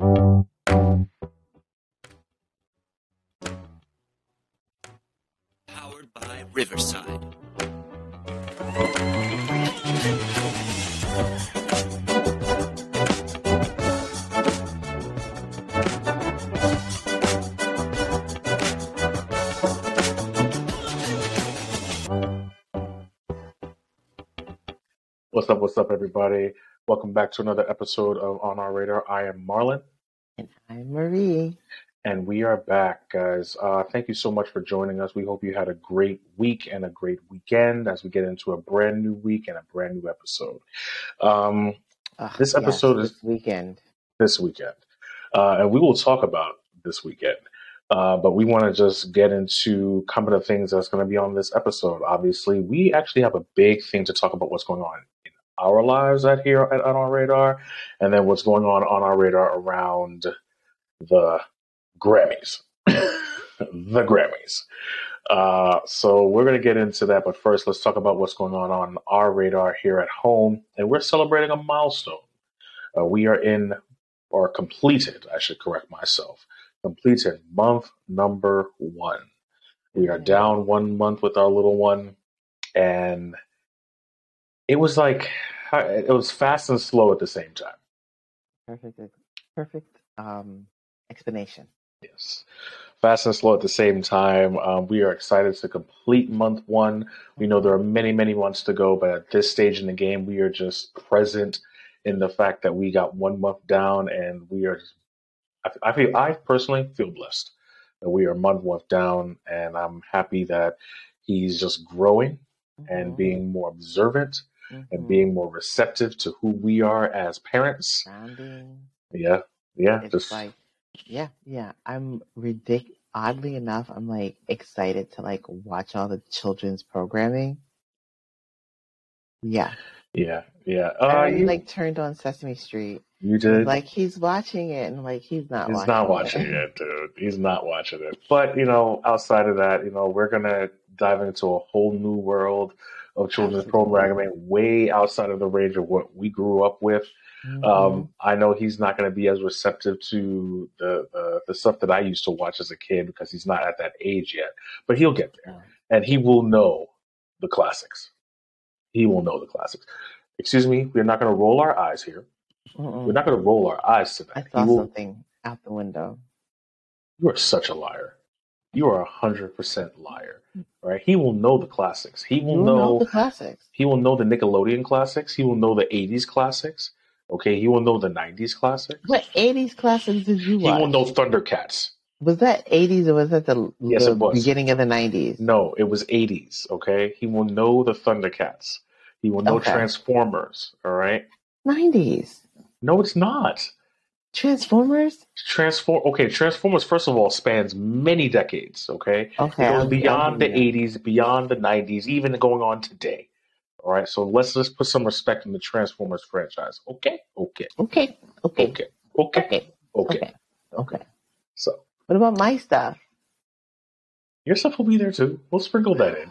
Powered by Riverside. What's up? What's up, everybody? Welcome back to another episode of On Our Radar. I am Marlon, And I'm Marie. and we are back, guys. Uh, thank you so much for joining us. We hope you had a great week and a great weekend as we get into a brand new week and a brand new episode. Um, This yes, episode is- this weekend. this weekend, uh, and we will talk about this weekend. Uh, but we want to just get into a couple of things that's going to be on this episode. Obviously, we actually have a big thing to talk about what's going on our lives at here at on our radar, and then what's going on on our radar around the Grammys, the Grammys. Uh, so we're going to get into that, but first, let's talk about what's going on on our radar here at home, and we're celebrating a milestone. Uh, we are in or completed, I should correct myself, completed month number one. We are down one month with our little one, and it was like it was fast and slow at the same time. Perfect, perfect um, explanation. Yes, fast and slow at the same time. Um, we are excited to complete month one. We know there are many, many months to go, but at this stage in the game, we are just present in the fact that we got one month down, and we are. I, I feel I personally feel blessed that we are month one down, and I'm happy that he's just growing and Mhm, being more observant and mhm. being more receptive to who we are as parents. grounding. Yeah, yeah, It's just like, yeah, yeah. I'm ridic. Oddly enough, I'm like excited to like watch all the children's programming. Yeah, yeah, yeah. I Uh, already you, like turned on Sesame Street. you did. like he's watching it, and like he's not. He's watching not watching it, dude. He's not watching it. But you know, outside of that, you know, we're gonna dive into a whole new world of children's Absolutely. programming, way outside of the range of what we grew up with. Mhm. Um, I know he's not going to be as receptive to the, the the stuff that I used to watch as a kid because he's not at that age yet. But he'll get there, and he will know the classics. He will know the classics. Excuse me, we're not going to roll our eyes here. Mm-mm. We're not going to roll our eyes I today. He saw will, something out the window. You are such a liar. You are a hundred percent liar. Right? He will know the classics. He will know, know the classics. he will know the Nickelodeon classics. He will know the eighties classics. Okay, he will know the nineties classics. What 80s classics did you He watch? will know Thundercats. Was that 80s or was that the, Yes, the it was. beginning of the 90s? No, it was eighties, okay? He will know the Thundercats. He will know Okay. Transformers, all right? 90s. No, it's not. Transformers? Transform okay, Transformers first of all spans many decades, okay? Okay. It goes beyond the 80s, beyond the 90s, even going on today. All right, so let's just put some respect in the Transformers franchise. Okay, okay. Okay. Okay. okay, okay, Okay. okay. Okay. Okay. So What about my stuff? your stuff will be there too. We'll sprinkle that in.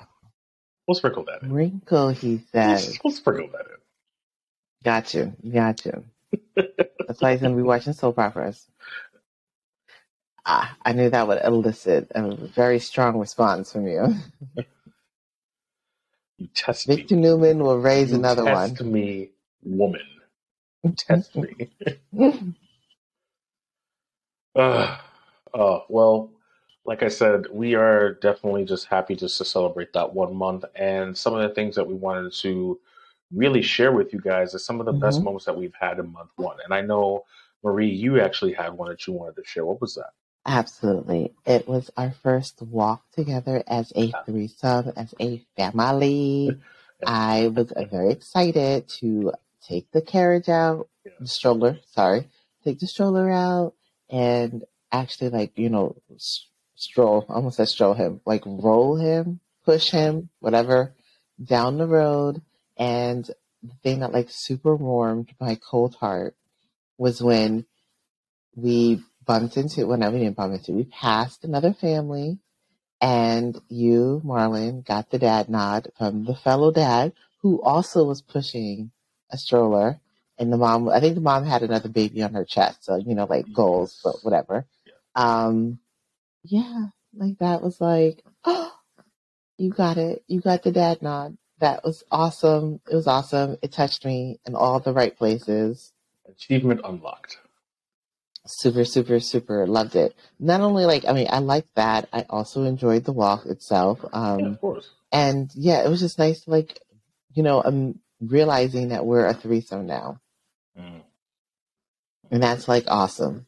We'll sprinkle that in. Wrinkle, he We'll, says. we'll sprinkle that in. Got you. Got you. That's why he's going to be watching soap operas. Ah, I knew that would elicit a very strong response from you. You test me. Victor Newman will raise You another test one. Test me, woman. Test me. Uh, uh, well, like I said, we are definitely just happy just to celebrate that one month. And some of the things that we wanted to really share with you guys is some of the best Mhm. moments that we've had in month one. And I know, Marie, you actually had one that you wanted to share. What was that? Absolutely. It was our first walk together as a threesome, as a family. I was uh, very excited to take the carriage out, the stroller, sorry, take the stroller out and actually like, you know, stroll, almost said stroll him, like roll him, push him, whatever, down the road. And the thing that like super warmed my cold heart was when we bumped into, well, no, we didn't bump into, we passed another family and you, Marlon, got the dad nod from the fellow dad who also was pushing a stroller and the mom, I think the mom had another baby on her chest, so you know, like goals, but whatever. Yeah. Um, yeah, like that was like, oh, you got it, you got the dad nod. That was awesome. It was awesome. It touched me in all the right places. Achievement unlocked. Super, super, super loved it. Not only like, I mean, I liked that. I also enjoyed the walk itself. Um, yeah, of course. and yeah, it was just nice, like, you know, I'm realizing that we're a threesome now. Mm. And that's like awesome.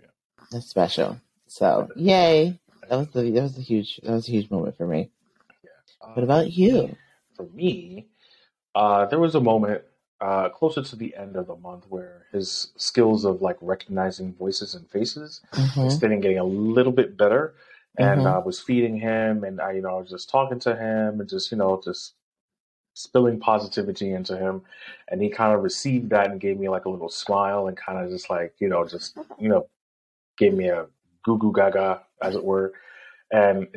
Yeah. That's special. So yay. That was the that was a huge that was a huge moment for me. Yeah. What Uh, about you? For me, uh, there was a moment uh, closer to the end of the month where his skills of like recognizing voices and faces hmm started getting a little bit better. And Mhm. I was feeding him, and I, you know, I was just talking to him, and just, you know, just spilling positivity into him. And he kind of received that and gave me like a little smile, and kind of just like, you know, just, you know, gave me a goo goo gaga, as it were. And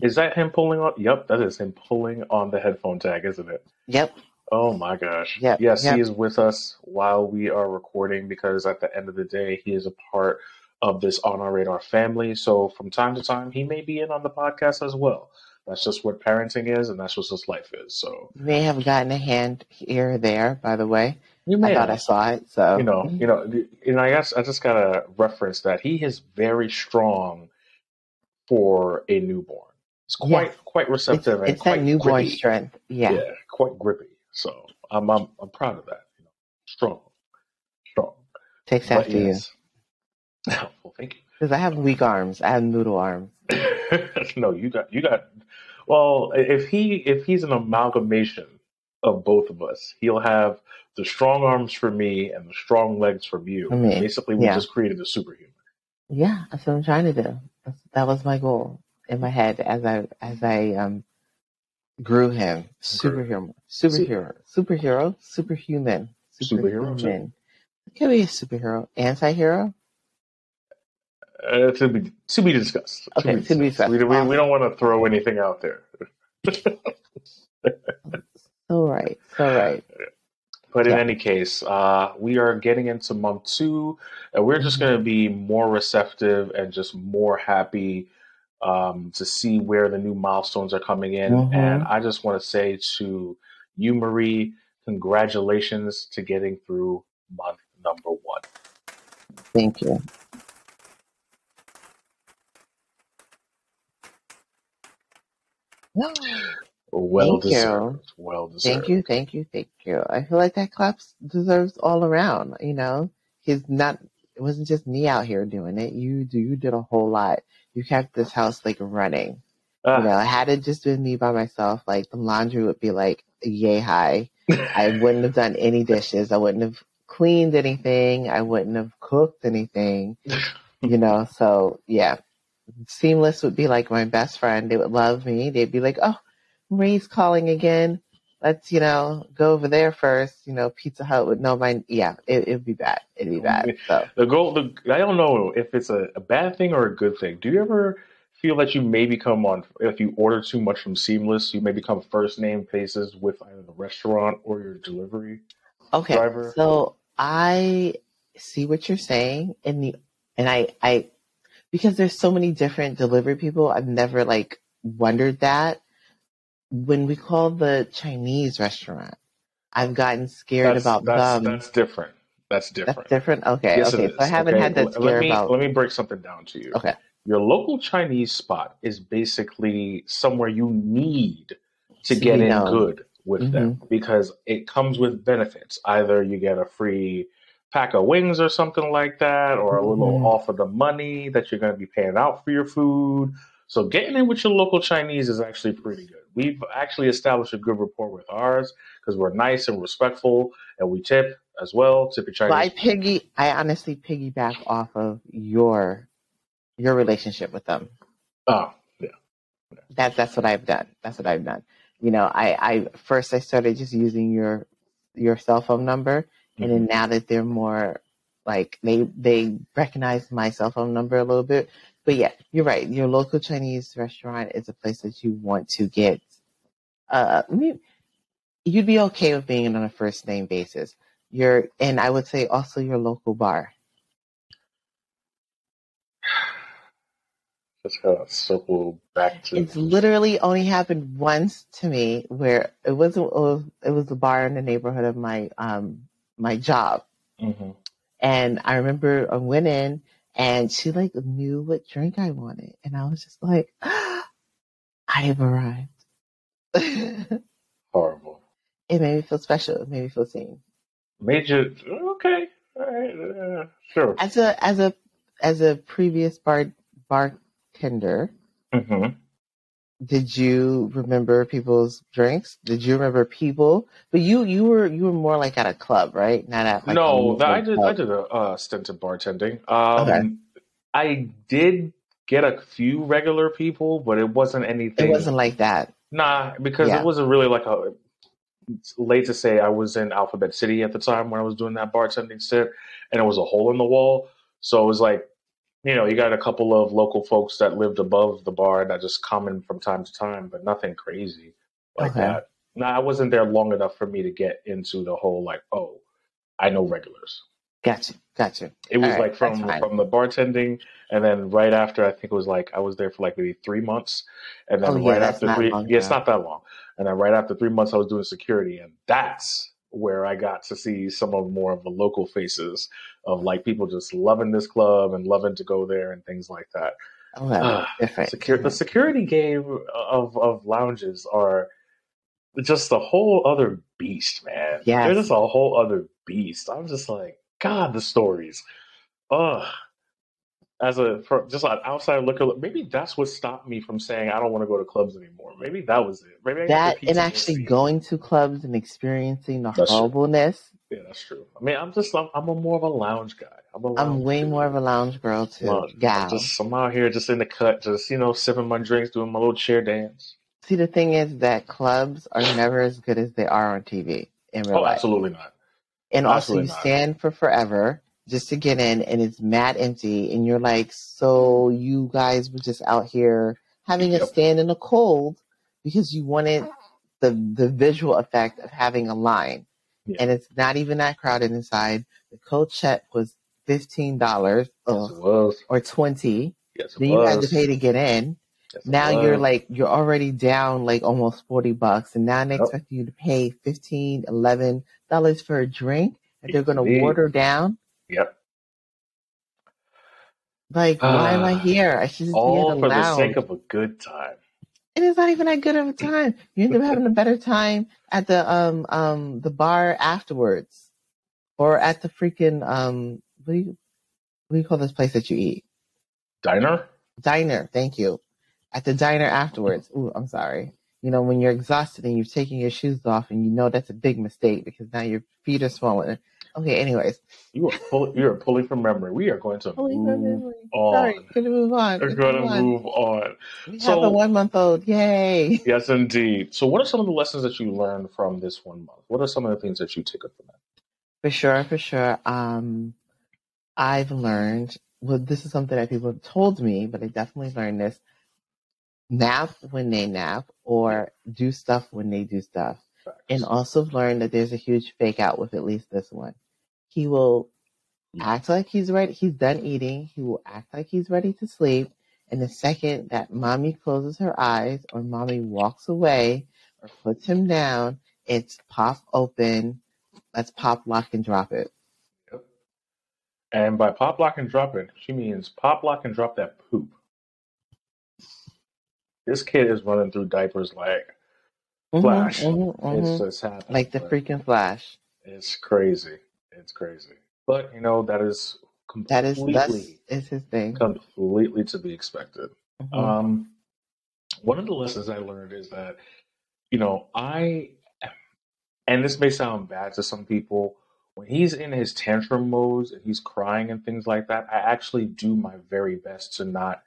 is that him pulling on? Yep, that is him pulling on the headphone tag, isn't it? Yep. Oh my gosh. Yep, Yes, yep. he is with us while we are recording because at the end of the day, he is a part of this On Our Radar family. So from time to time, he may be in on the podcast as well. That's just what parenting is, and that's just what life is. So You may have gotten a hand here or there, by the way. you I may thought I saw it. So you know, you know, you know. I guess I just gotta reference that he is very strong for a newborn. It's quite quite it's receptive and it's that quite newborn grippy. strength. Yeah. Yeah, quite grippy. So I'm I'm I'm proud of that. You know, strong, strong. Takes But after you. well, thank you. Because I have weak arms. I have noodle arms. no, you got you got. Well, if he if he's an amalgamation of both of us, he'll have the strong arms for me and the strong legs from you. For me. Basically, we Yeah. just created a superhuman. Yeah, that's what I'm trying to do. That's, that was my goal in my head as I as I um grew him. Superhero, superhero, superhero, superhuman, Superhero, superhuman. Could be a superhero, anti-hero. Uh, to be to be discussed. Okay, to be discussed. We, we, we don't want to throw anything out there. All right, all right. But in Yeah. any case, uh, we are getting into month two, and we're just going to be more receptive and just more happy um, to see where the new milestones are coming in. Mhm. And I just want to say to you, Marie, congratulations to getting through month number one. Thank you. Well Thank you. deserved. Well deserved. Thank you, thank you, thank you. I feel like that clap deserves all around. You know, he's not. It wasn't just me out here doing it. You do. You did a whole lot. You kept this house like running. Ah, You know, had it just been me by myself, like the laundry would be like yay high. I wouldn't have done any dishes. I wouldn't have cleaned anything. I wouldn't have cooked anything. You know, so yeah. Seamless would be like my best friend. They would love me. They'd be like, Oh, Marie's calling again. Let's, you know, go over there first. You know, Pizza Hut would know my yeah, it it'd be bad. It'd be bad. So the goal. The, I don't know if it's a, a bad thing or a good thing. Do you ever feel that you may become on if you order too much from Seamless, you may become first name faces with either the restaurant or your delivery? Okay, driver. so I see what you're saying, and the and I I because there's so many different delivery people. I've never like wondered that. When we call the Chinese restaurant, I've gotten scared That's, about that's, them. that's different. That's different. That's different. Okay, Yes, okay. So I haven't Okay, had that scare let me, about. Let me break something down to you. Okay, Your local Chinese spot is basically somewhere you need to To get in known. good with them because it comes with benefits. Either you get a free pack of wings or something like that, or a little Mhm. off of the money that you're going to be paying out for your food. So getting in with your local Chinese is actually pretty good. We've actually established a good rapport with ours because we're nice and respectful, and we tip as well. Tip your so I piggy. I honestly piggyback off of your your relationship with them. Oh, yeah. that that's what I've done. That's what I've done. You know, I, I first I started just using your your cell phone number, and then mm-hmm. now that they're more like they they recognize my cell phone number a little bit. But yeah, you're right. Your local Chinese restaurant is a place that you want to get. Uh, you'd be okay with being on a first name basis. your and I would say also your local bar. Just gotta circle back to It's literally only happened once to me where it wasn't it was, it was a bar in the neighborhood of my um my job. hmm And I remember I went in and she like knew what drink I wanted. And I was just like, I have arrived. Horrible. It made me feel special. It made me feel seen. Major. Okay. All right. Uh, sure. As a as a as a previous bar bartender, hmm did you remember people's drinks? Did you remember people? But you you were you were more like at a club, right? Not at like No, that, I did. I did a uh, stint in bartending. Um, Okay. I did get a few regular people, but it wasn't anything. It wasn't like that. Nah, because Yeah. it wasn't really like a. It's late to say I was in Alphabet City at the time when I was doing that bartending stint, and it was a hole in the wall. So it was like, you know, you got a couple of local folks that lived above the bar that just come in from time to time, but nothing crazy like Okay. that. Nah, I wasn't there long enough for me to get into the whole like, oh, I know regulars. Gotcha. Gotcha. It was All right, like from from the bartending, and then right after, I think it was like I was there for like maybe three months, and then Oh right that's after three, yeah, it's not that long, and then right after three months, I was doing security, and that's where I got to see some of more of the local faces of like people just loving this club and loving to go there and things like that. Okay. Ah, Different. secure the security game of of lounges are just a whole other beast, man. Yeah, They're just a whole other beast. I'm just like, God, the stories. Ugh. As a for, just an outside looker, maybe that's what stopped me from saying I don't want to go to clubs anymore. Maybe that was it. Maybe I That and actually going to clubs and experiencing the That's true. horribleness. Yeah, that's true. I mean, I'm just I'm, I'm a more of a lounge guy. I'm a I'm way dude. more of a lounge girl too. Lounge. I'm just I'm out here just in the cut, just you know, sipping my drinks, doing my little chair dance. See, the thing is that clubs are never as good as they are on TV in real Oh, life. absolutely not. And also, you not. stand for forever just to get in, and it's mad empty. And you're like, so you guys were just out here having a Yep. stand in the cold because you wanted the the visual effect of having a line. Yeah. And it's not even that crowded inside. The cold check was fifteen dollars Yes, it or twenty. Yes, it Then you had to pay to get in. Yes, Now you're like you're already down like almost forty bucks, and now they Yep. expect you to pay fifteen, eleven dollars for a drink that they're going to water down. Yep. Like, why am I Ah, here? I should just be at all a for the sake of a good time. And it's not even that good of a time. You end up having a better time at the um um the bar afterwards, or at the freaking um what do you what do you call this place that you eat? Diner? Diner. Thank you. At the diner afterwards. Ooh, I'm sorry. You know when you're exhausted and you're taking your shoes off, and you know that's a big mistake because now your feet are swollen. Okay. Anyways, You are pull, you are pulling from memory. We are going to my move memory. Sorry, gonna move on. We're going to on. move on. We have a one month old. Yay. yes, indeed. So, what are some of the lessons that you learned from this one month? What are some of the things that you took up from that? For sure, for sure. Um, I've learned, well, this is something that people have told me, but I definitely learned this. Nap when they nap or do stuff when they do stuff. And also learned that there's a huge fake out with at least this one. He will act like he's ready, he's done eating. He will act like he's ready to sleep. And the second that mommy closes her eyes or mommy walks away or puts him down, it's pop open. Let's pop, lock, and drop it. Yep. And by pop, lock, and drop it, she means pop, lock, and drop that poop. This kid is running through diapers like hmm Flash. hmm It's hmm just happening. Like the freaking flash. it's crazy. It's crazy. But, you know, that is That is that's is his thing. completely to be expected. hmm Um, one of the lessons I learned is that, you know, I, and this may sound bad to some people, when he's in his tantrum modes and he's crying and things like that, I actually do my very best to not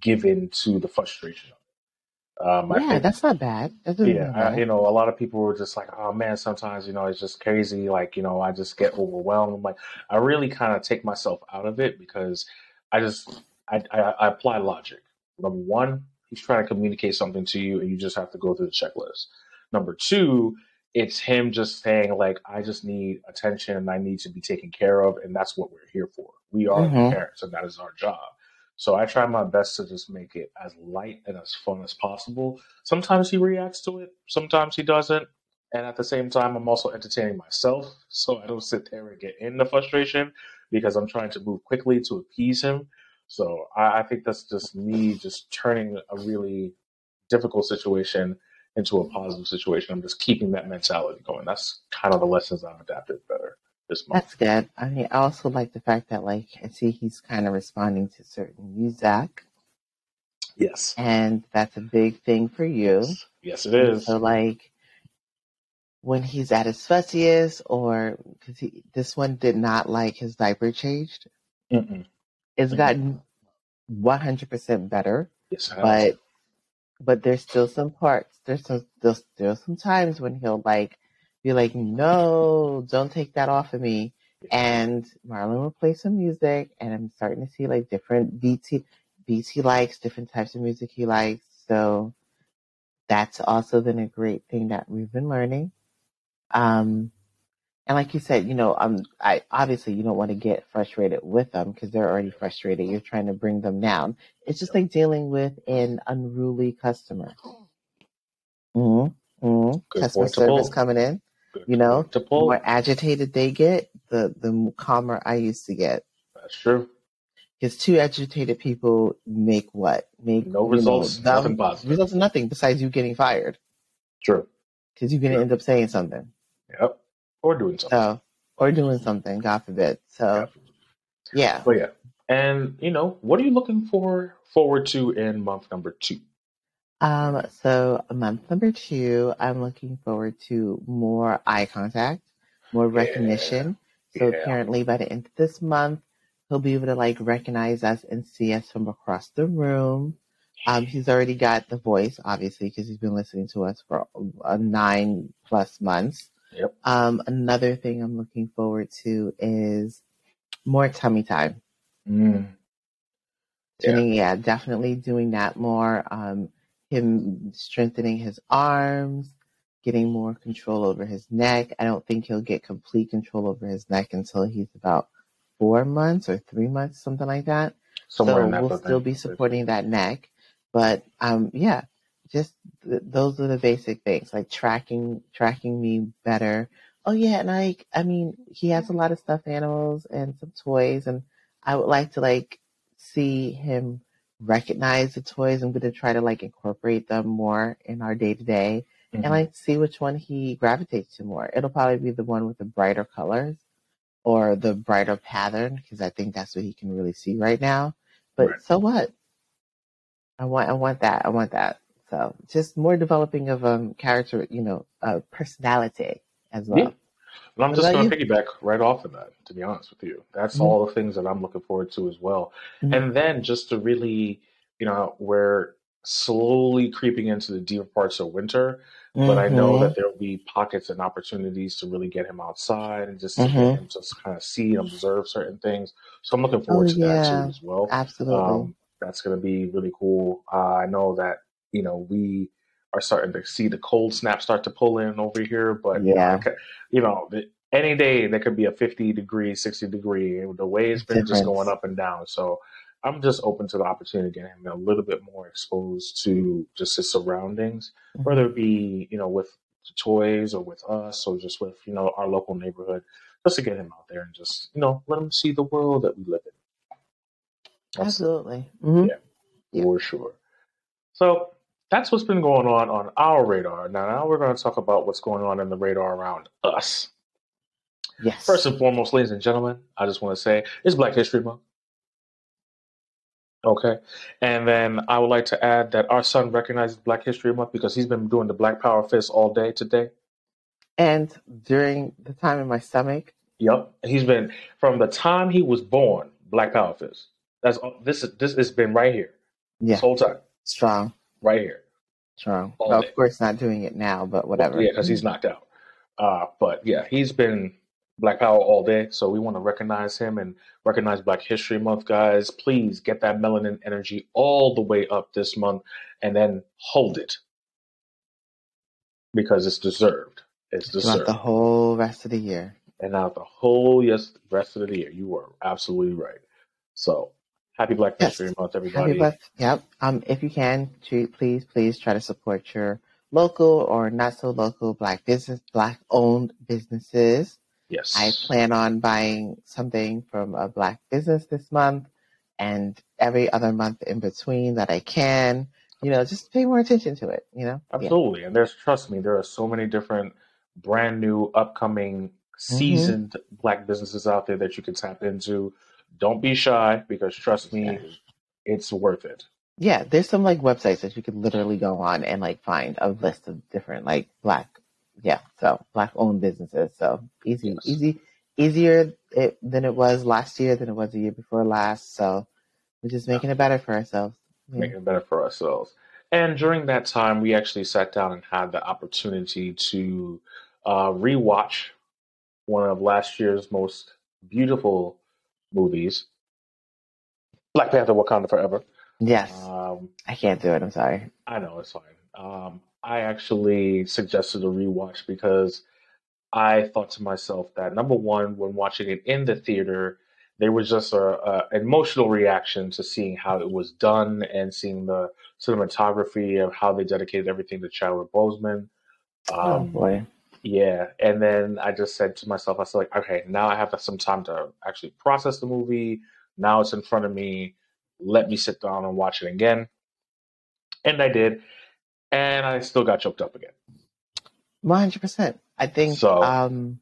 give in to the frustration. Um, Yeah, think that's not bad. That doesn't yeah, mean I, you know, a lot of people were just like, "Oh man, sometimes you know it's just crazy." Like, you know, I just get overwhelmed. I'm like, I really kind of take myself out of it because I just I, I, I apply logic. Number one, he's trying to communicate something to you, and you just have to go through the checklist. Number two, it's him just saying like, I just need attention and I need to be taken care of, and that's what we're here for. We are hmm parents, and that is our job. So I try my best to just make it as light and as fun as possible. Sometimes he reacts to it, sometimes he doesn't. And at the same time, I'm also entertaining myself. So I don't sit there and get in the frustration because I'm trying to move quickly to appease him. So I, I think that's just me just turning a really difficult situation into a positive situation. I'm just keeping that mentality going. That's kind of the lessons I've adapted better this month. That's good. I mean, I also like the fact that like I see he's kind of responding to certain music, Yes. and that's a big thing for you. Yes. Yes, it is. so like when he's at his fussiest, or because he this one did not like his diaper changed. Mm-mm. It's gotten 100% better, Yes, it has. but but there's still some parts. There's some there's still some times when he'll like be like, no, don't take that off of me. And Marlon will play some music, and I'm starting to see like different beats he, beats he likes, different types of music he likes. So that's also been a great thing that we've been learning. Um, and like you said, you know, um, I obviously you don't want to get frustrated with them because they're already frustrated. You're trying to bring them down. It's just like dealing with an unruly customer. Mm-hmm. Mm-hmm. Customer service coming in. You know, to the more agitated they get, the the calmer I used to get. That's true. Because two agitated people make what? Make No you know results, nothing positive. results in nothing besides you getting fired True. because you're gonna Yep. end up saying something. Yep. Or doing something. So or doing something, God forbid. So Yep. yeah. But yeah. And you know, what are you looking for forward to in month number two? Um, so month number two, I'm looking forward to more eye contact, more Yeah. recognition. So Yeah. apparently by the end of this month, he'll be able to like recognize us and see us from across the room. Um, he's already got the voice, obviously, because he's been listening to us for uh, nine plus months. Yep. Um, another thing I'm looking forward to is more tummy time. Mm. Yeah. Yeah, definitely doing that more. Um, him strengthening his arms, getting more control over his neck. I don't think he'll get complete control over his neck until he's about four months or three months, something like that. Somewhere so that we'll still be supporting that neck. But um, yeah, just th- those are the basic things like tracking tracking me better. Oh yeah, and I I mean he has a lot of stuffed animals and some toys, and I would like to like see him recognize the toys. I'm going to try to like incorporate them more in our day to day, and like see which one he gravitates to more. It'll probably be the one with the brighter colors or the brighter pattern because I think that's what he can really see right now. But Right. so what? I want I want that. I want that. So just more developing of um character, you know, uh personality as well. Yeah. And I'm What just going to piggyback right off of that, to be honest with you. That's Mhm. all the things that I'm looking forward to as well. Mhm. And then just to really, you know, we're slowly creeping into the deeper parts of winter, but I know that there will be pockets and opportunities to really get him outside and just to Mhm. him to kind of see and observe certain things. So I'm looking Oh forward to that too as well. absolutely. Um, that's going to be really cool. Uh, I know that you know we are starting to see the cold snap start to pull in over here, but you know, Yeah, you know, any day there could be a 50 degree, 60 degree. The way it's been just going up and down. So I'm just open to the opportunity of getting him a little bit more exposed to just his surroundings, whether Mhm. it be you know with toys or with us or just with you know our local neighborhood, just to get him out there and just you know let him see the world that we live in. That's Absolutely. hmm yeah, Yeah. for sure. So that's what's been going on on our radar. Now, now we're going to talk about what's going on in the radar around us. Yes. First and foremost, ladies and gentlemen, I just want to say it's Black History Month. Okay. And then I would like to add that our son recognizes Black History Month because he's been doing the Black Power Fist all day today. And during the time in my stomach, Yep. He's been from the time he was born, Black Power Fist. That's all this is this has been right here. This yeah, whole time. strong, Right here. All Well, day. of course, not doing it now, but whatever. Yeah, because he's knocked out. Uh, but yeah, he's been Black Power all day, so we want to recognize him and recognize Black History Month, guys. Please get that melanin energy all the way up this month, and then hold it because it's deserved. It's deserved. the whole rest of the year. and now the whole yes rest of the year. You are absolutely right. So happy Black Yes. History Month, Happy. Black. Yep. Um, if you can, to, please, please try to support your local or not so local black business, black owned businesses. yes. I plan on buying something from a black business this month and every other month in between that I can. You know, just pay more attention to it. You know, Yeah. Absolutely. And there's trust me, there are so many different brand new upcoming Mm-hmm. seasoned black businesses out there that you can tap into. Don't be shy because trust me, it's worth it. Yeah, there's some like websites that you could literally go on and like find a list of different like black, yeah, so black owned businesses. So easy, Yes. easy, easier it, than it was last year, than it was the year before last. So we're just making it better for ourselves. Yeah. making it better for ourselves. And during that time, we actually sat down and had the opportunity to uh, rewatch one of last year's most beautiful movies, Black Panther: Wakanda Forever. Yes, Um, I can't do it. I'm sorry. I know it's fine. Um, I actually suggested a rewatch because I thought to myself that number one, when watching it in the theater, there was just a, a emotional reaction to seeing how it was done and seeing the cinematography of how they dedicated everything to Chadwick Boseman. oh Um, boy. Yeah, and then I just said to myself, I said like, okay, now I have some time to actually process the movie. Now it's in front of me. Let me sit down and watch it again. And I did, and I still got choked up again. One hundred percent. I think So- um,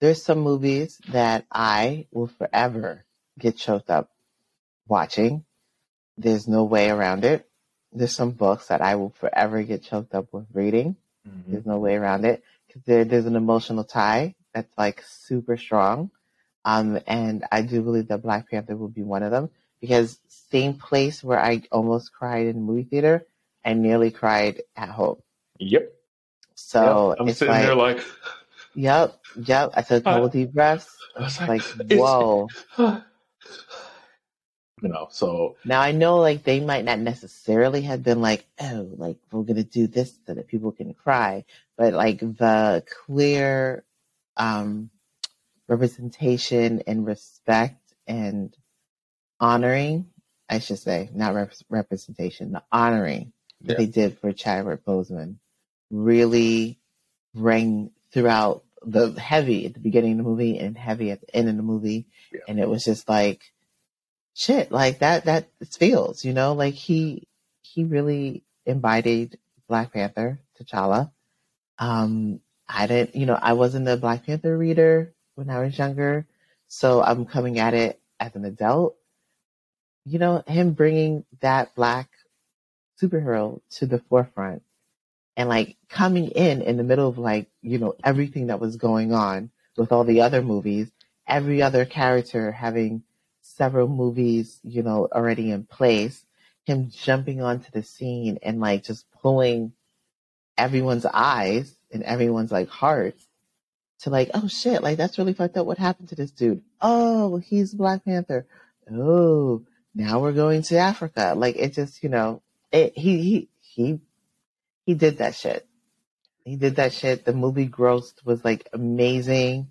there's some movies that I will forever get choked up watching. There's no way around it. There's some books that I will forever get choked up with reading. There's no way around it there, there's an emotional tie that's like super strong. Um, and I do believe that Black Panther will be one of them because same place where I almost cried in the movie theater, I nearly cried at home. Yep. So Yep. I'm it's sitting like, there like, Yep, yep. I took a couple Uh, deep breaths. I was Like, like, whoa. you know. So Now I know like they might not necessarily have been like, oh, like we're gonna do this so that people can cry, but like the clear um representation and respect and honoring, I should say, not rep- representation, the honoring that Yeah. they did for Chadwick Boseman really rang throughout the heavy at the beginning of the movie and heavy at the end of the movie. Yeah. And it was just like, shit, like that, that feels, you know, like he, he really embodied Black Panther, T'Challa. Um, I didn't, you know, I wasn't a Black Panther reader when I was younger. So I'm coming at it as an adult. You know, him bringing that black superhero to the forefront and like coming in in the middle of like, you know, everything that was going on with all the other movies, every other character having several movies, you know, already in place, him jumping onto the scene and like just pulling everyone's eyes and everyone's like hearts to like, oh shit, like that's really fucked up. What happened to this dude? Oh, he's Black Panther. Oh, now we're going to Africa. Like it just, you know, it, he, he, he, he did that shit. He did that shit. The movie grossed was like amazing.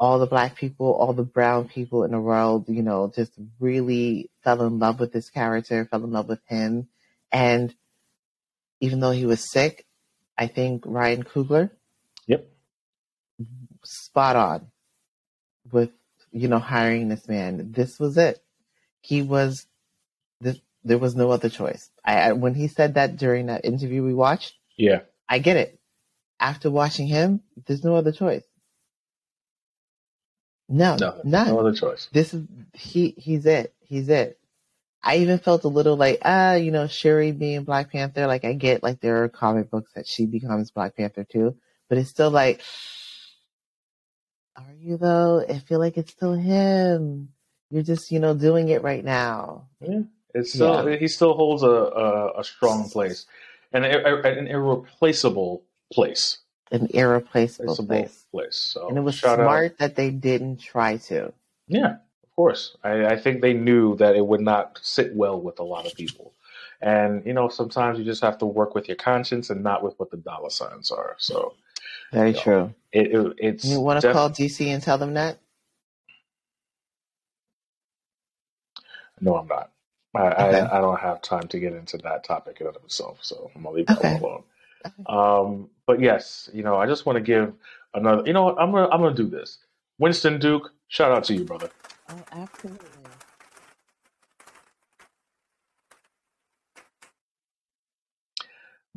All the black people, all the brown people in the world, you know, just really fell in love with this character, fell in love with him. And even though he was sick, I think Ryan Coogler, Yep. spot on with, you know, hiring this man. This was it. He was, this, there was no other choice. I, I, when he said that during that interview we watched, yeah, I get it. After watching him, there's no other choice. No, no, none. no other choice. This is he. He's it. He's it. I even felt a little like ah, you know, Shuri being Black Panther. Like I get like there are comic books that she becomes Black Panther too, but it's still like, are you though? I feel like it's still him. You're just you know doing it right now. Yeah, it's still he still holds a a, a strong place, and an irreplaceable place. An irreplaceable place. place. So And it was shout out- smart that they didn't try to. Yeah, of course. I, I think they knew that it would not sit well with a lot of people. And, you know, sometimes you just have to work with your conscience and not with what the dollar signs are. So, Very You know, true. it, it it's You want to def- call DC and tell them that? no, I'm not. I, Okay. I I don't have time to get into that topic in and of itself, so I'm gonna leave that Okay. alone. Um, but yes, you know, I just want to give another. You know what? I'm gonna I'm gonna do this. Winston Duke, shout out to you, brother. Oh, absolutely.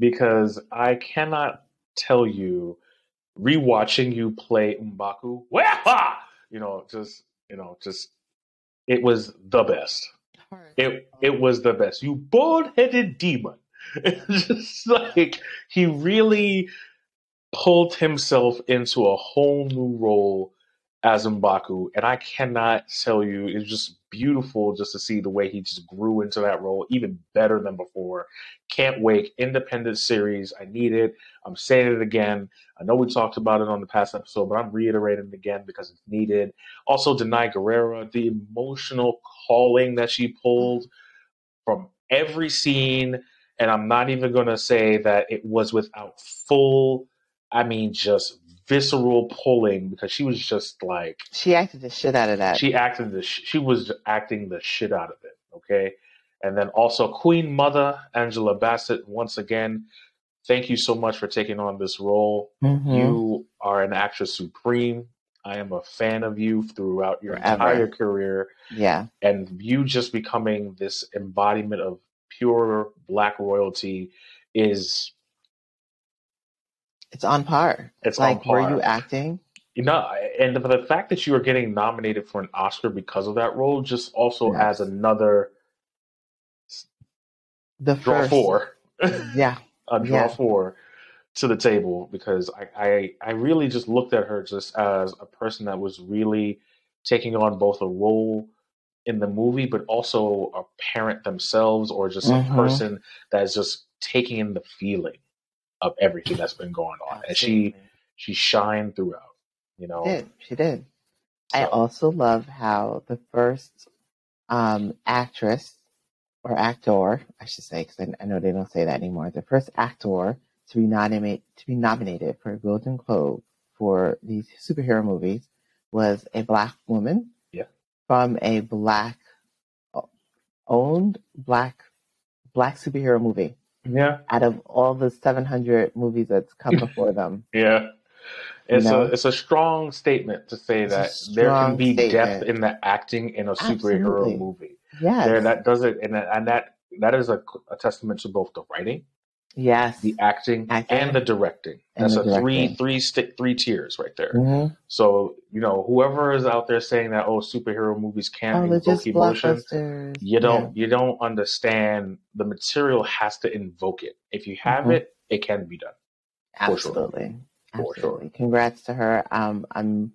because I cannot tell you rewatching you play M'Baku. You know, just you know, just it was the best. It it was the best. You bald-headed demon. It's just like he really pulled himself into a whole new role as M'Baku, and I cannot tell you, it's just beautiful just to see the way he just grew into that role, even better than before. Can't wait. Independent series. I need it. I'm saying it again. I know we talked about it on the past episode, but I'm reiterating it again because it's needed. Also, Danai Gurira, the emotional calling that she pulled from every scene, and I'm not even going to say that it was without full, I mean, just visceral pulling because she was just like She acted the shit out of that. she acted the sh- she was acting the shit out of it. Okay, and then also Queen Mother Angela Bassett once again. Thank you so much for taking on this role. Mhm. You are an actress supreme. I am a fan of you throughout your Forever. entire career, Yeah. and you just becoming this embodiment of pure black royalty is It's on par. It's like, on par. were you acting? you know, and the, the fact that you are getting nominated for an Oscar because of that role just also adds another The draw first. four, Yeah. a draw Yeah. four to the table because I, I I really just looked at her just as a person that was really taking on both a role in the movie, but also a parent themselves, or just Mhm. a person that's just taking in the feeling of everything that's been going on, and she she shined throughout. You know, did. She did. I also love how the first um, actress or actor, I should say, because I, I know they don't say that anymore. The first actor to be nominated to be nominated for a Golden Globe for these superhero movies was a black woman. Yeah. From a black owned black black superhero movie. yeah, Out of all the 700 movies that's come before them, Yeah. It's know? a it's a strong statement to say It's that there can be depth in the acting in a superhero Absolutely. movie. There that does it and that, and that that is a, a testament to both the writing, yes, the acting, Acting. and the directing. And That's the a three directing. three stick three tiers right there. Mhm. So, you know, whoever is out there saying that oh superhero movies can't Oh, invoke emotion, you don't you don't understand the material has to invoke it. If you have Mhm. it, it can be done. Yeah, sure. absolutely, For sure. absolutely. Congrats to her. Um, I'm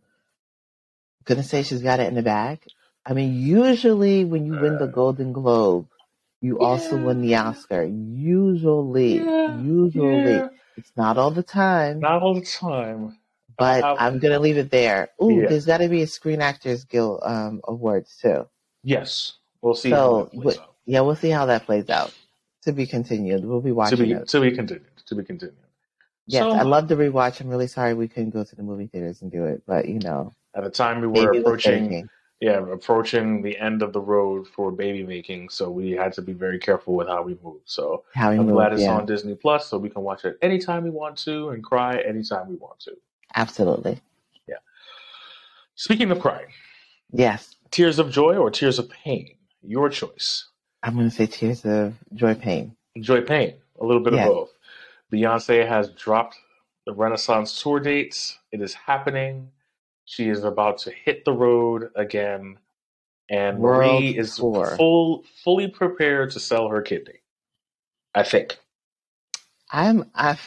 gonna say she's got it in the bag. I mean, usually when you win the Uh, Golden Globe, you also win the. Oscar. Usually, Yeah, usually, Yeah. it's not all the time, Not all the time. but I'm gonna leave it there. Ooh, Yeah. there's got to be a Screen Actors Guild um, awards too. Yes, we'll see So, how that plays what- out. Yeah, we'll see how that plays out. To be continued. We'll be To watching be it. to be continued. To be continued. Yes, So- I love the rewatch. I'm really sorry we couldn't go to the movie theaters and do it, but you know, At the time we were approaching. Yeah, approaching the end of the road for baby making, so we had to be very careful with how we move. So how we I'm glad it's Yeah, on Disney Plus, so we can watch it anytime we want to and cry anytime we want to. absolutely. Yeah. Speaking of crying, Yes, tears of joy or tears of pain, your choice. I'm going to say tears of joy, pain. Joy, pain, a little bit Yeah. of both. Beyonce has dropped the Renaissance tour dates. It is happening. She is about to hit the road again, and World Marie is tour. full, fully prepared to sell her kidney. I think. I'm. I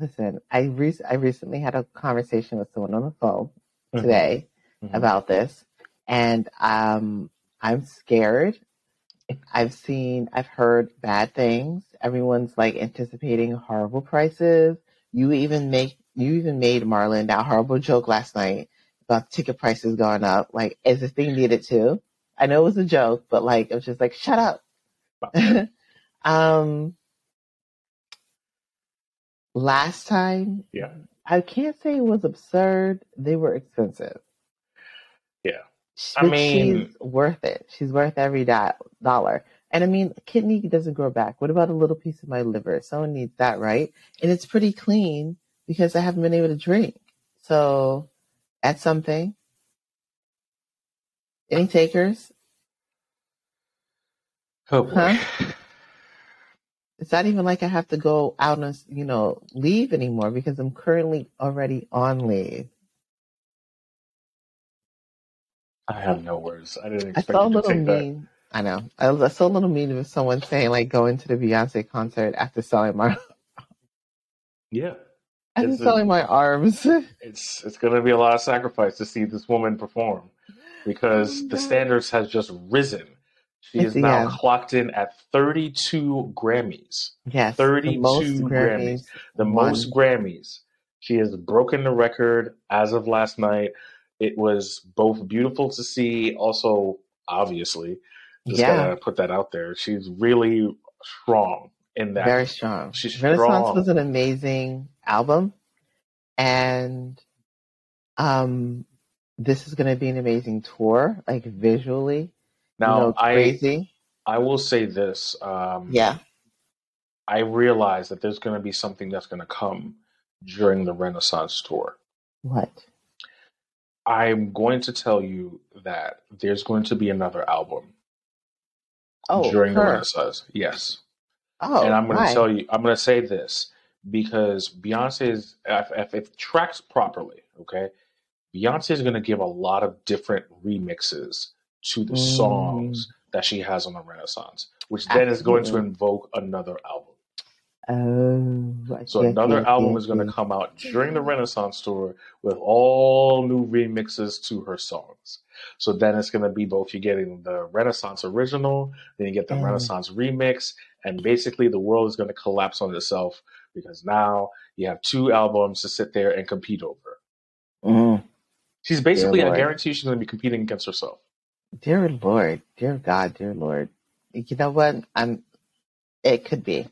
listen. I re- I recently had a conversation with someone on the phone Mhm. today Mhm. about this, and um, I'm scared. I've seen, I've heard bad things. Everyone's like anticipating horrible prices. You even make, you even made Marlon that horrible joke last night about ticket prices going up. Like, is this thing needed to. I know it was a joke, but like, it was just like, shut up. um, last time, Yeah. I can't say it was absurd. They were expensive. Yeah. I But mean- she's worth it. She's worth every do- dollar. And I mean, kidney doesn't grow back. What about a little piece of my liver? Someone needs that, right? And it's pretty clean because I haven't been able to drink. So that's something. Any takers? Oh boy. Huh? It's not even like I have to go out and, you know, leave anymore because I'm currently already on leave. I have no words. I didn't I expect saw a you to little take that. mean. I know. I, I saw a little mean of someone saying like going to the Beyonce concert after selling my Yeah. After It's a- selling my arms. It's it's gonna be a lot of sacrifice to see this woman perform because Oh, the standards has just risen. She It's- is now yeah. clocked in at 32 Grammys, yes, 32 the most Grammys. Grammys, the won. most Grammys. She has broken the record as of last night. It was both beautiful to see, also obviously, just Yeah, gotta put that out there. She's really strong in that. very strong. She's Renaissance strong. was an amazing album, and um, this is going to be an amazing tour, like visually. now, you know, I crazy. I will say this. Um, Yeah. I realize that there's going to be something that's going to come during the Renaissance tour. What? I'm going to tell you that there's going to be another album Oh, during the. Renaissance. Yes. Oh, and I'm going why? to tell you, I'm going to say this because Beyonce is, if, if it tracks properly, okay, Beyonce is going to give a lot of different remixes to the Mm. songs that she has on the Renaissance, which then is going to invoke another album. Oh, I So another album is going to come out during the Renaissance tour with all new remixes to her songs. So then it's going to be both you're getting the Renaissance original, then you get the Mm. Renaissance remix, and basically the world is going to collapse on itself because now you have two albums to sit there and compete over. Mm. She's basically, I guarantee she's going to be competing against herself. Dear Lord, dear God, dear Lord. You know what? I'm. It could be.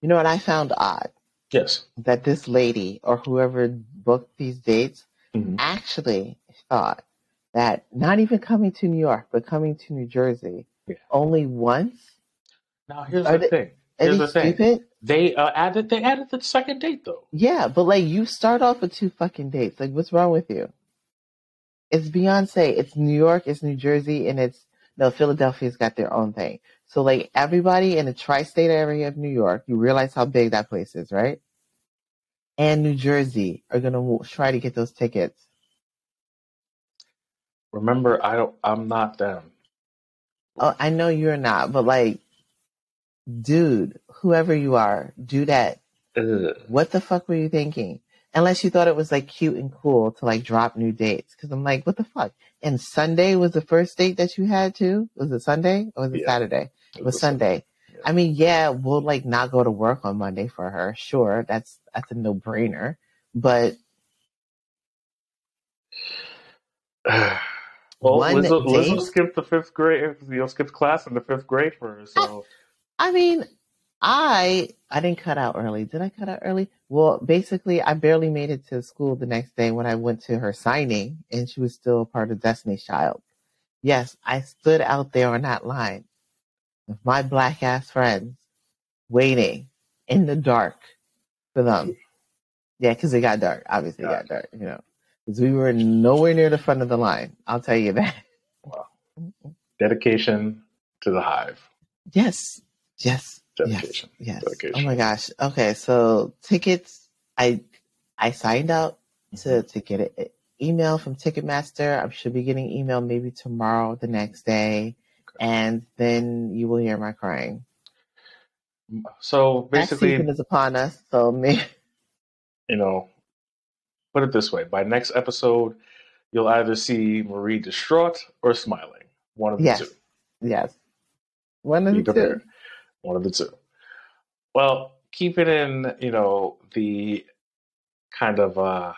You know what I found odd Yes. that this lady or whoever booked these dates Mhm. actually thought that not even coming to New York, but coming to New Jersey Yeah. only once. Now here's the they- thing. Here's they the thing. stupid? They uh, added they added the second date though. Yeah, but like you start off with two fucking dates. Like, what's wrong with you? It's Beyonce. It's New York. It's New Jersey, and it's no Philadelphia's got their own thing. So like everybody in the tri-state area of New York, you realize how big that place is, right? And New Jersey are gonna try to get those tickets. Remember, I don't. I'm not them. Oh, I know you're not, but like, dude, whoever you are, do that. Ugh. What the fuck were you thinking? Unless you thought it was like cute and cool to like drop new dates. Cause I'm like, what the fuck? And Sunday was the first date that you had too? Was it Sunday or was it Yeah. Saturday? It was a- Sunday. Yeah. I mean, yeah, we'll like not go to work on Monday for her. Sure. That's, that's a no brainer. But well, Lizzo, Lizzo skipped the fifth grade. You know, skipped class in the fifth grade for her. So I mean, I I didn't cut out early. Did I cut out early? Well, basically, I barely made it to school the next day when I went to her signing, and she was still a part of Destiny's Child. Yes, I stood out there on that line with my black ass friends, waiting in the dark for them. Yeah, because it got dark. Obviously, it got dark. You know, because we were nowhere near the front of the line. I'll tell you that. Wow. Dedication to the hive. Yes, yes, Dedication. Yes. Dedication. Oh my gosh. Okay, so tickets. I I signed up to mm-hmm. to get an email from Ticketmaster. I should be getting email maybe tomorrow, the next day, and then you will hear my crying. Mm, so That basically, season is upon us. So me. you know, put it this way: by next episode, you'll either see Marie distraught or smiling. One of the Yes. two. Yes. One of Be the prepared. two. One of the two. Well, keep it in, you know, the kind of uh,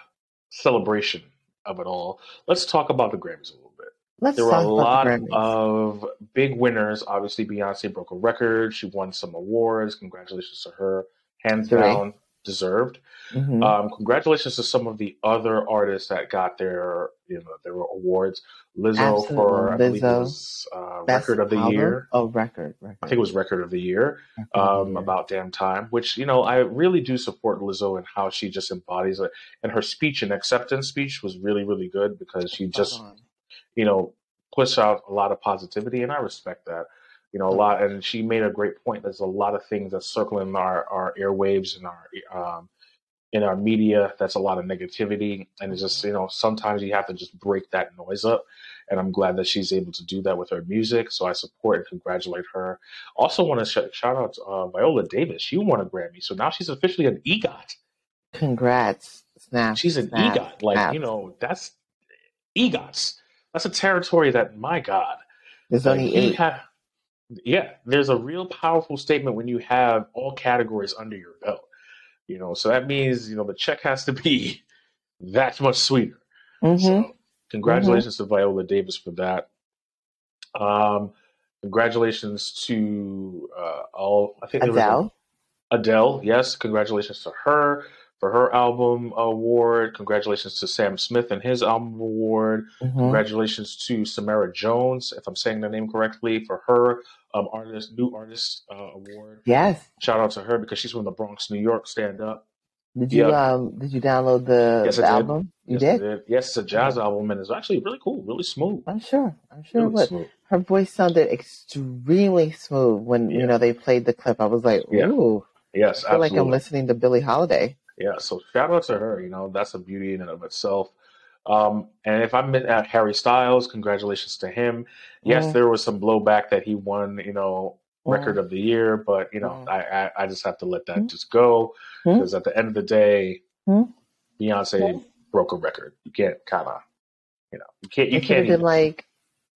celebration of it all. Let's talk about the Grammys a little bit. Let's There were a lot of big winners. Obviously, Beyonce broke a record. She won some awards. Congratulations to her. Hands Three. down, deserved. hmm Um, congratulations to some of the other artists that got their you know their awards. Lizzo for I Absolutely. believe it was uh, record of the album. year. Oh, record, I think it was record of the year. record of the Um, year. about damn time, which you know I really do support Lizzo and how she just embodies it. And her speech and acceptance speech was really really good because she just you know puts out a lot of positivity, and I respect that. You know a lot, and she made a great point. There's a lot of things that circling our our airwaves and our um, in our media that's a lot of negativity. And it's just you know sometimes you have to just break that noise up. And i'm glad that she's able to do that with her music so i support and congratulate her. Also want to sh- shout out to, uh, viola davis. She won a grammy so now she's officially an egot. Congrats. Snaps, she's an snaps, egot like you know that's egots. That's a territory that my god There's like only eight. have yeah there's a real powerful statement when you have all categories under your belt you know so that means you know the check has to be that much sweeter Mm-hmm. so congratulations to viola davis for that um congratulations to uh all i think there was a, Adele. adele yes congratulations to her for her album award congratulations to sam smith and his album award hmm Congratulations to Samara Jones, if I'm saying the name correctly, for her um, artist new artist uh, award. Yes. Shout out to her because she's from the Bronx, New York. Stand up. Did you Yeah. um did you download the, Yes, the did. album? You Yes, did? did. Yes, it's a jazz Okay. album and it's actually really cool, really smooth, I'm sure. I'm sure it really would. Her voice sounded extremely smooth when you know they played the clip. I was like, Yeah. ooh, Yes, I feel like I'm listening to Billie Holiday. Yeah. So shout out to her. You know, that's a beauty in and of itself. Um, and if I'm at Harry Styles, congratulations to him. Yes, Mm, there was some blowback that he won, you know, record mm, of the year, but you know, mm, I I, I just have to let that mm, just go because at the end of the day, mm, Beyonce broke a record. You can't kind of, you know, you can't, you It can't been even. like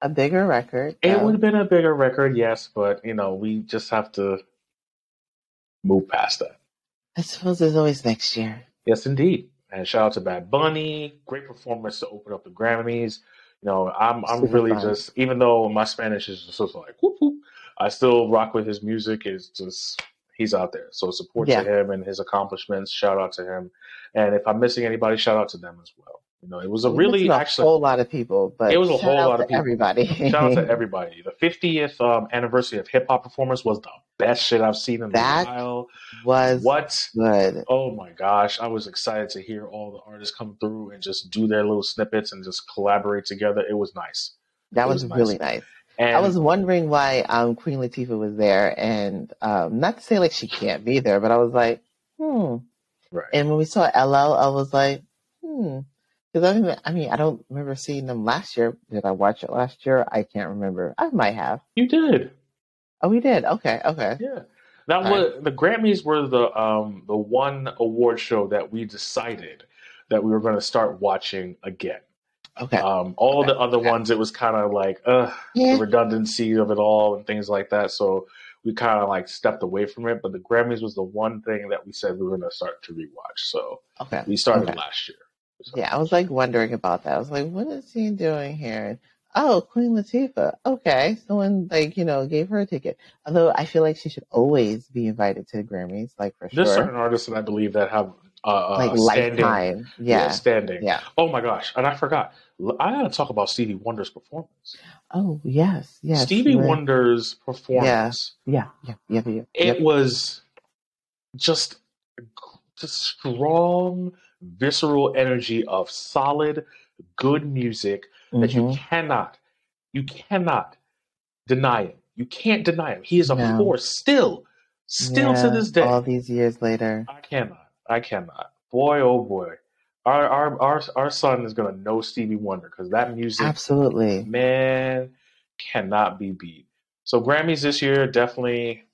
a bigger record, It would have been a bigger record, yes, but you know, we just have to move past that. I suppose there's always next year. Yes, indeed. And shout out to Bad Bunny, great performance to open up the Grammys. You know, I'm I'm Super really fun. just even though my Spanish is just sort of like whoop whoop, I still rock with his music. It's just he's out there. So support to him and his accomplishments. Shout out to him. And if I'm missing anybody, shout out to them as well. You know, it was a really a actually whole lot of people, but it was a whole lot of people. everybody. Shout out to everybody. The 50th um, anniversary of hip hop performance was the best shit I've seen in a that while. was What? good. Oh my gosh, I was excited to hear all the artists come through and just do their little snippets and just collaborate together. It was nice. That was was nice. really nice. I And was wondering why um, Queen Latifah was there, and um, not to say like she can't be there, but I was like, hmm. right. And when we saw LL, I was like, hmm. Because I mean, I mean, I don't remember seeing them last year. Did I watch it last year? I can't remember. I might have. You did. Oh, we did. Okay, okay. Yeah. That All right. was the Grammys were the um the one award show that we decided that we were going to start watching again. Okay. Um, all Okay. the other Okay. ones, it was kind of like, uh, the redundancy of it all and things like that. So we kind of like stepped away from it. But the Grammys was the one thing that we said we were going to start to rewatch. So Okay. we started Okay. last year. So, Yeah, I was like wondering about that. I was like, what is he doing here? And, oh, Queen Latifah. Okay, someone like you know gave her a ticket. Although I feel like she should always be invited to the Grammys, like for there's sure, certain artists that I believe that have uh, like uh standing, lifetime. yeah, Yeah, standing. yeah. Oh my gosh, and I forgot. I gotta talk about Stevie Wonder's performance. Oh yes, yes. Stevie Wonder's performance. Yeah, yeah, yeah, yeah. it Yep. was just just strong visceral energy of solid good music that you Mhm. cannot you cannot deny him you can't deny him he is a No. force still still to this day all these years later. i cannot i cannot boy oh boy our our our, our son is going to know stevie wonder because that music Absolutely. man cannot be beat so grammys this year definitely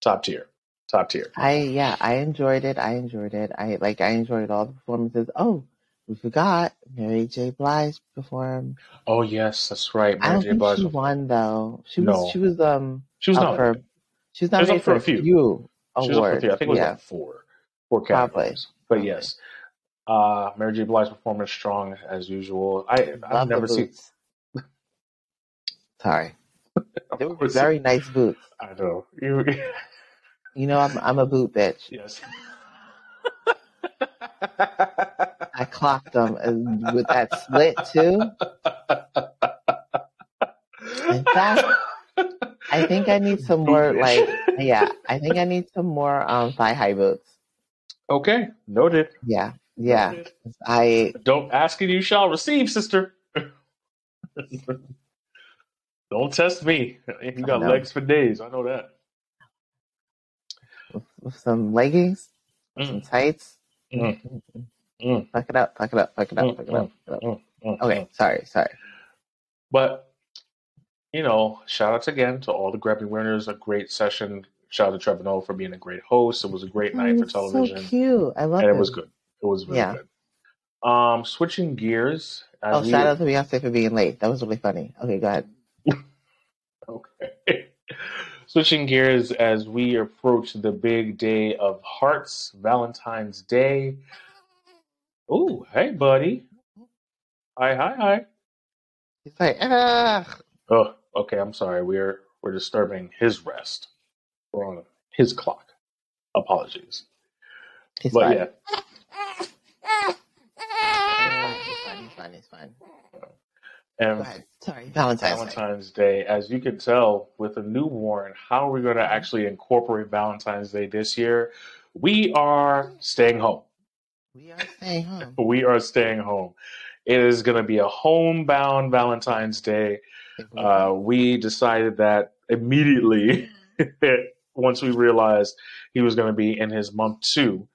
top tier top tier I yeah, I enjoyed it. I enjoyed it. I like I enjoyed all the performances. Oh, we forgot Mary J. Blige performed. Oh yes, that's right. I Mary don't J. think Blige. she won though. She No. was she was um She was not. for she was She was up for a few. few She was up for awards. I think it was yeah, like four, four probably. categories. But Probably. yes, uh, Mary J. Blige performance strong as usual. I I've never seen. Sorry, they were very nice boots. I know you. You know, I'm I'm a boot bitch. yes. I clocked them with that slit too. In fact, I think I need some more like yeah, I think I need some more um thigh high boots. okay, noted. Yeah, yeah. Noted. I Don't ask and you shall receive, sister. Don't test me. You got legs for days. I know that. With some leggings, some Mm, tights. Mm. Mm, mm, mm, Fuck it up, fuck it up, fuck it up, mm, fuck it up. fuck it up. Okay, sorry, sorry. But you know, shout outs again to all the Grammy winners. A great session. Shout out to Trevor Noah for being a great host. It was a great Oh, night for it's so television, cute. I love and it. it was good. It was really Yeah. good. Um, switching gears. As Oh, we, shout out to Beyonce for being late. That was really funny. Okay, go ahead. Okay. Switching gears as we approach the big day of hearts, Valentine's Day. Oh, hey, buddy. Hi, hi, hi. He's like, ah. Oh, okay. I'm sorry. We're we're disturbing his rest. We're on his clock. Apologies. He's but fine. yeah, He's fine. He's fine. He's fine. Go and. Sorry, Valentine's Day. Valentine's Day, as you can tell, with a newborn, how are we going to actually incorporate Valentine's Day this year? We are staying home. We are staying home. We are staying home. It is going to be a homebound Valentine's Day. Uh, we decided that immediately once we realized he was going to be in his month two.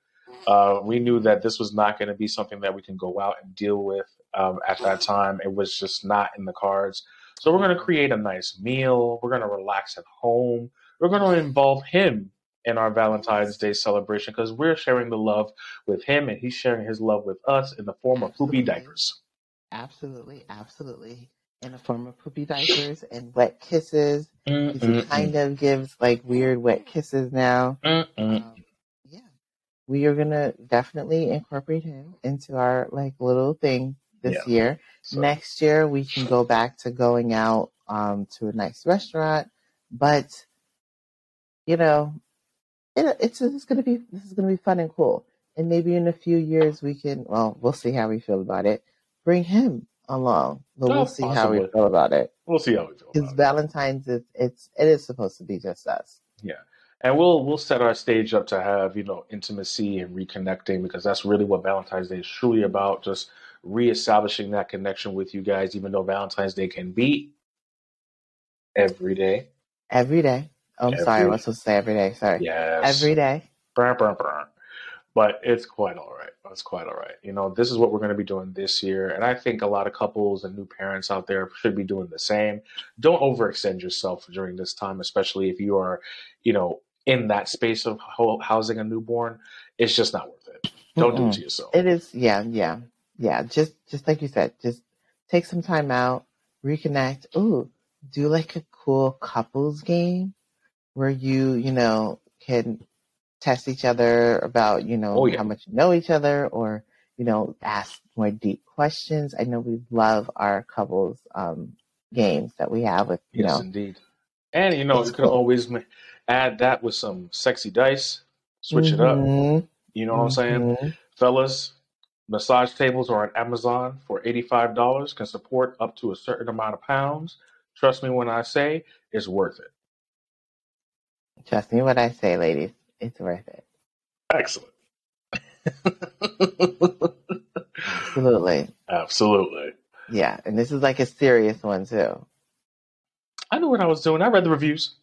Uh, we knew that this was not going to be something that we can go out and deal with um, at that time. It was just not in the cards. So we're going to create a nice meal. We're going to relax at home. We're going to involve him in our Valentine's Day celebration because we're sharing the love with him and he's sharing his love with us in the form of poopy diapers. Absolutely, absolutely. In the form of poopy diapers and wet kisses. He kind of gives like weird wet kisses now. Um, yeah. We are gonna definitely incorporate him into our like little thing this Yeah. year. So- Next year we can go back to going out um to a nice restaurant, but you know, it, it's it's gonna be this is gonna be fun and cool. And maybe in a few years we can well, we'll see how we feel about it. Bring him along. But Oh, we'll see how we feel about it. We'll see how we feel. Because it. Valentine's is it's it is supposed to be just us. Yeah and we'll we'll set our stage up to have you know intimacy and reconnecting because that's really what Valentine's Day is truly about. Just reestablishing that connection with you guys, even though Valentine's Day can be every day. Every day. Oh, I'm sorry, I Every- was supposed to say every day. Sorry. Yes, Every day. Brr, brr, brr. But it's quite all right. It's quite all right. You know, this is what we're going to be doing this year. And I think a lot of couples and new parents out there should be doing the same. Don't overextend yourself during this time, especially if you are, you know, in that space of housing a newborn. It's just not worth it. Don't do it to yourself. It is yeah, yeah. Yeah. Just just like you said, just take some time out, reconnect. Ooh, do like a cool couples game where you, you know, can test each other about, you know, Oh, yeah. how much you know each other or, you know, ask more deep questions. I know we love our couples um games that we have with, you Yes, know, indeed. And, you know, It's you could cool. always add that with some sexy dice, switch it up. Mhm, You know what I'm saying? mhm. Fellas, massage tables are on Amazon for $85, can support up to a certain amount of pounds. Trust me when I say it's worth it. Trust me what I say, ladies. It's worth it. Excellent. Absolutely. Absolutely. Yeah. And this is like a serious one too. I knew what I was doing. I read the reviews.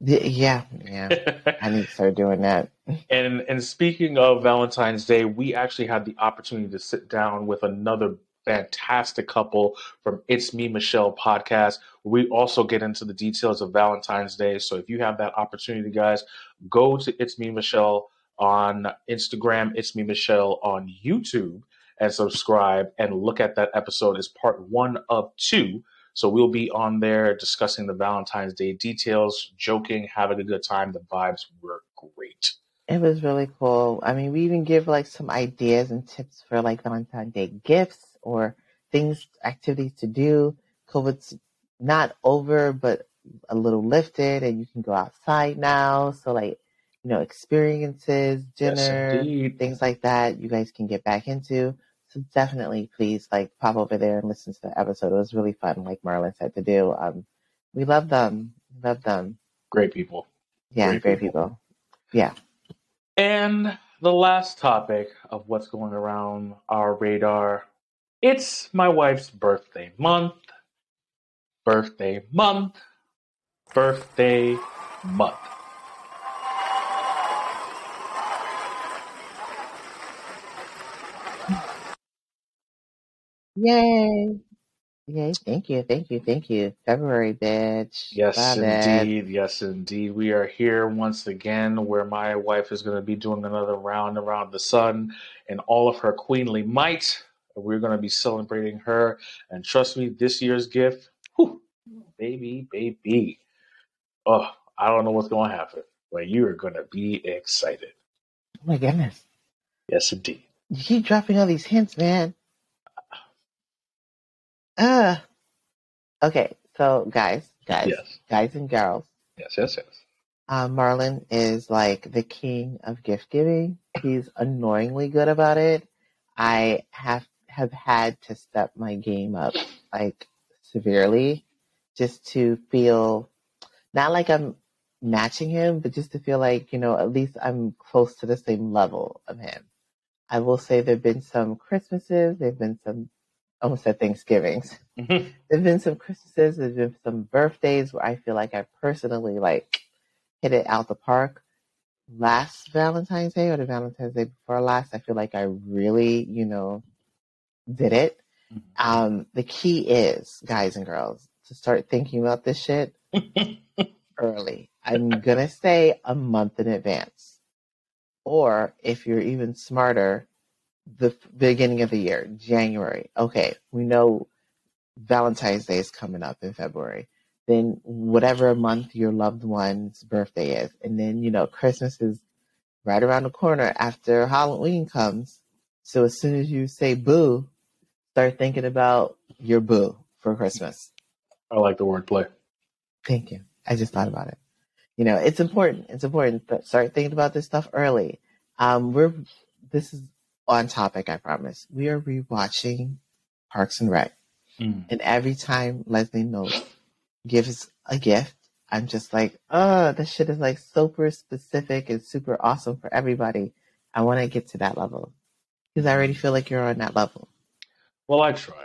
Yeah, yeah. I need to start doing that. And and speaking of Valentine's Day, we actually had the opportunity to sit down with another fantastic couple from It's Me Michelle podcast. We also get into the details of Valentine's Day. So if you have that opportunity, guys, go to It's Me Michelle on Instagram, It's Me Michelle on YouTube, and subscribe and look at that episode as part one of two. So we'll be on there discussing the Valentine's Day details, joking, having a good time. The vibes were great. It was really cool. I mean, we even give like some ideas and tips for like Valentine's Day gifts or things, activities to do. COVID's not over, but a little lifted and you can go outside now. So like, you know, experiences, Yes, dinner, indeed. things like that you guys can get back into. So definitely please like pop over there and listen to the episode. It was really fun, like Marlon said to do. Um we love them. Love them. Great people. Yeah, Great great, people. people. Yeah. And the last topic of what's going around our radar it's my wife's birthday month. Birthday month. Birthday month. Yay. Yay. Thank you. Thank you. Thank you. February, bitch. Yes, indeed. Yes, indeed. We are here once again where my wife is going to be doing another round around the sun in all of her queenly might. We're going to be celebrating her. And trust me, this year's gift, whew, baby, baby. Oh, I don't know what's going to happen, but you are going to be excited. Oh my goodness. Yes, indeed. You keep dropping all these hints, man. Uh okay, so guys, guys, Yes, guys and girls. yes, yes, yes. Uh, Marlon is like the king of gift giving. He's annoyingly good about it. I have have had to step my game up like severely just to feel not like I'm matching him, but just to feel like, you know, at least I'm close to the same level of him. I will say there've been some Christmases, there've been some I almost said Thanksgivings. Mhm. There've been some Christmases, there's been some birthdays where I feel like I personally like hit it out the park. Last Valentine's Day or the Valentine's Day before last, I feel like I really, you know, did it. Mhm. Um, the key is, guys and girls, to start thinking about this shit early. I'm gonna say a month in advance. Or if you're even smarter, the beginning of the year, January. Okay, we know Valentine's Day is coming up in February. Then whatever month your loved one's birthday is. And then, you know, Christmas is right around the corner after Halloween comes. So as soon as you say boo, start thinking about your boo for Christmas. I like the wordplay. Thank you. I just thought about it. You know, it's important. It's important to start thinking about this stuff early. Um, we're this is on topic. I promise. We are rewatching Parks and Rec, Mm. and every time Leslie Knope gives a gift, I'm just like, oh, this shit is like super specific and super awesome for everybody. I want to get to that level because I already feel like you're on that level. Well, I try.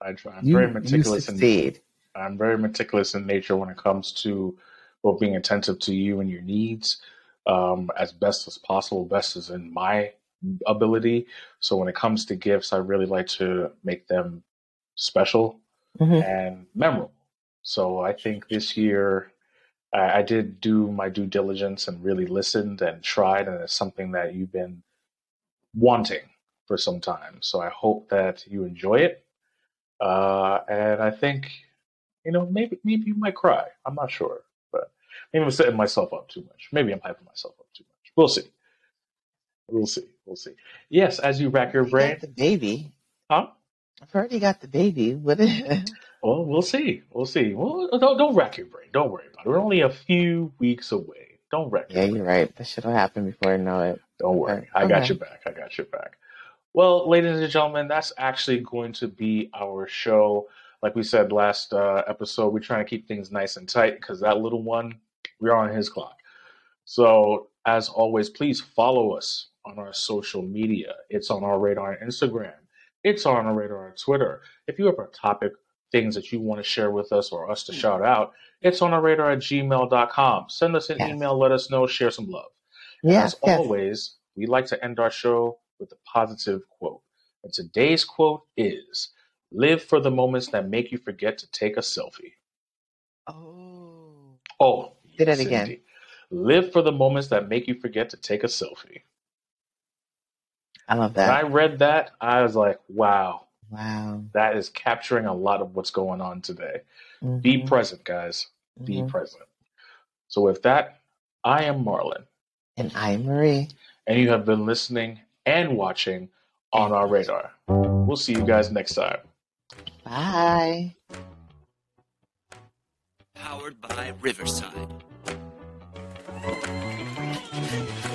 I try. I'm You, very you meticulous in. I'm very meticulous in nature when it comes to well being attentive to you and your needs um, as best as possible, best as in my ability. So when it comes to gifts, I really like to make them special Mhm. and memorable. So I think this year I, I did do my due diligence and really listened and tried, and it's something that you've been wanting for some time. So I hope that you enjoy it. Uh, and I think, you know, maybe maybe you might cry. I'm not sure, but maybe I'm setting myself up too much. Maybe I'm hyping myself up too much. We'll see. We'll see. We'll see. Yes, as you rack your brain, got the baby. huh? I've already got the baby. What? Is, Well, we'll see. We'll see. Well, don't don't rack your brain. Don't worry about it. We're only a few weeks away. Don't rack yeah, brain. you're right. That shit will happen before I know it. Don't worry. I got Okay. your back. I got your back. Well, ladies and gentlemen, that's actually going to be our show. Like we said last uh, episode, we're trying to keep things nice and tight because that little one, we're on his clock. So, as always, please follow us on our social media. It's on our radar on Instagram. It's on our radar on Twitter. If you have a topic, things that you want to share with us or us to mm. shout out, it's on our radar at gmail.com. Send us an Yes. email, let us know, share some love. Yes, as yes. always, we like to end our show with a positive quote. And today's quote is Live for the moments that make you forget to take a selfie. Oh. Oh, that yes, again. Live for the moments that make you forget to take a selfie. I love When I read that, I was like, wow, Wow. that is capturing a lot of what's going on today. Be Mhm, present, guys. Be mhm. present. So, with that, I am Marlon, And I'm Marie. and you have been listening and watching on our radar. We'll see you guys next time. Bye. Powered by Riverside. Bye.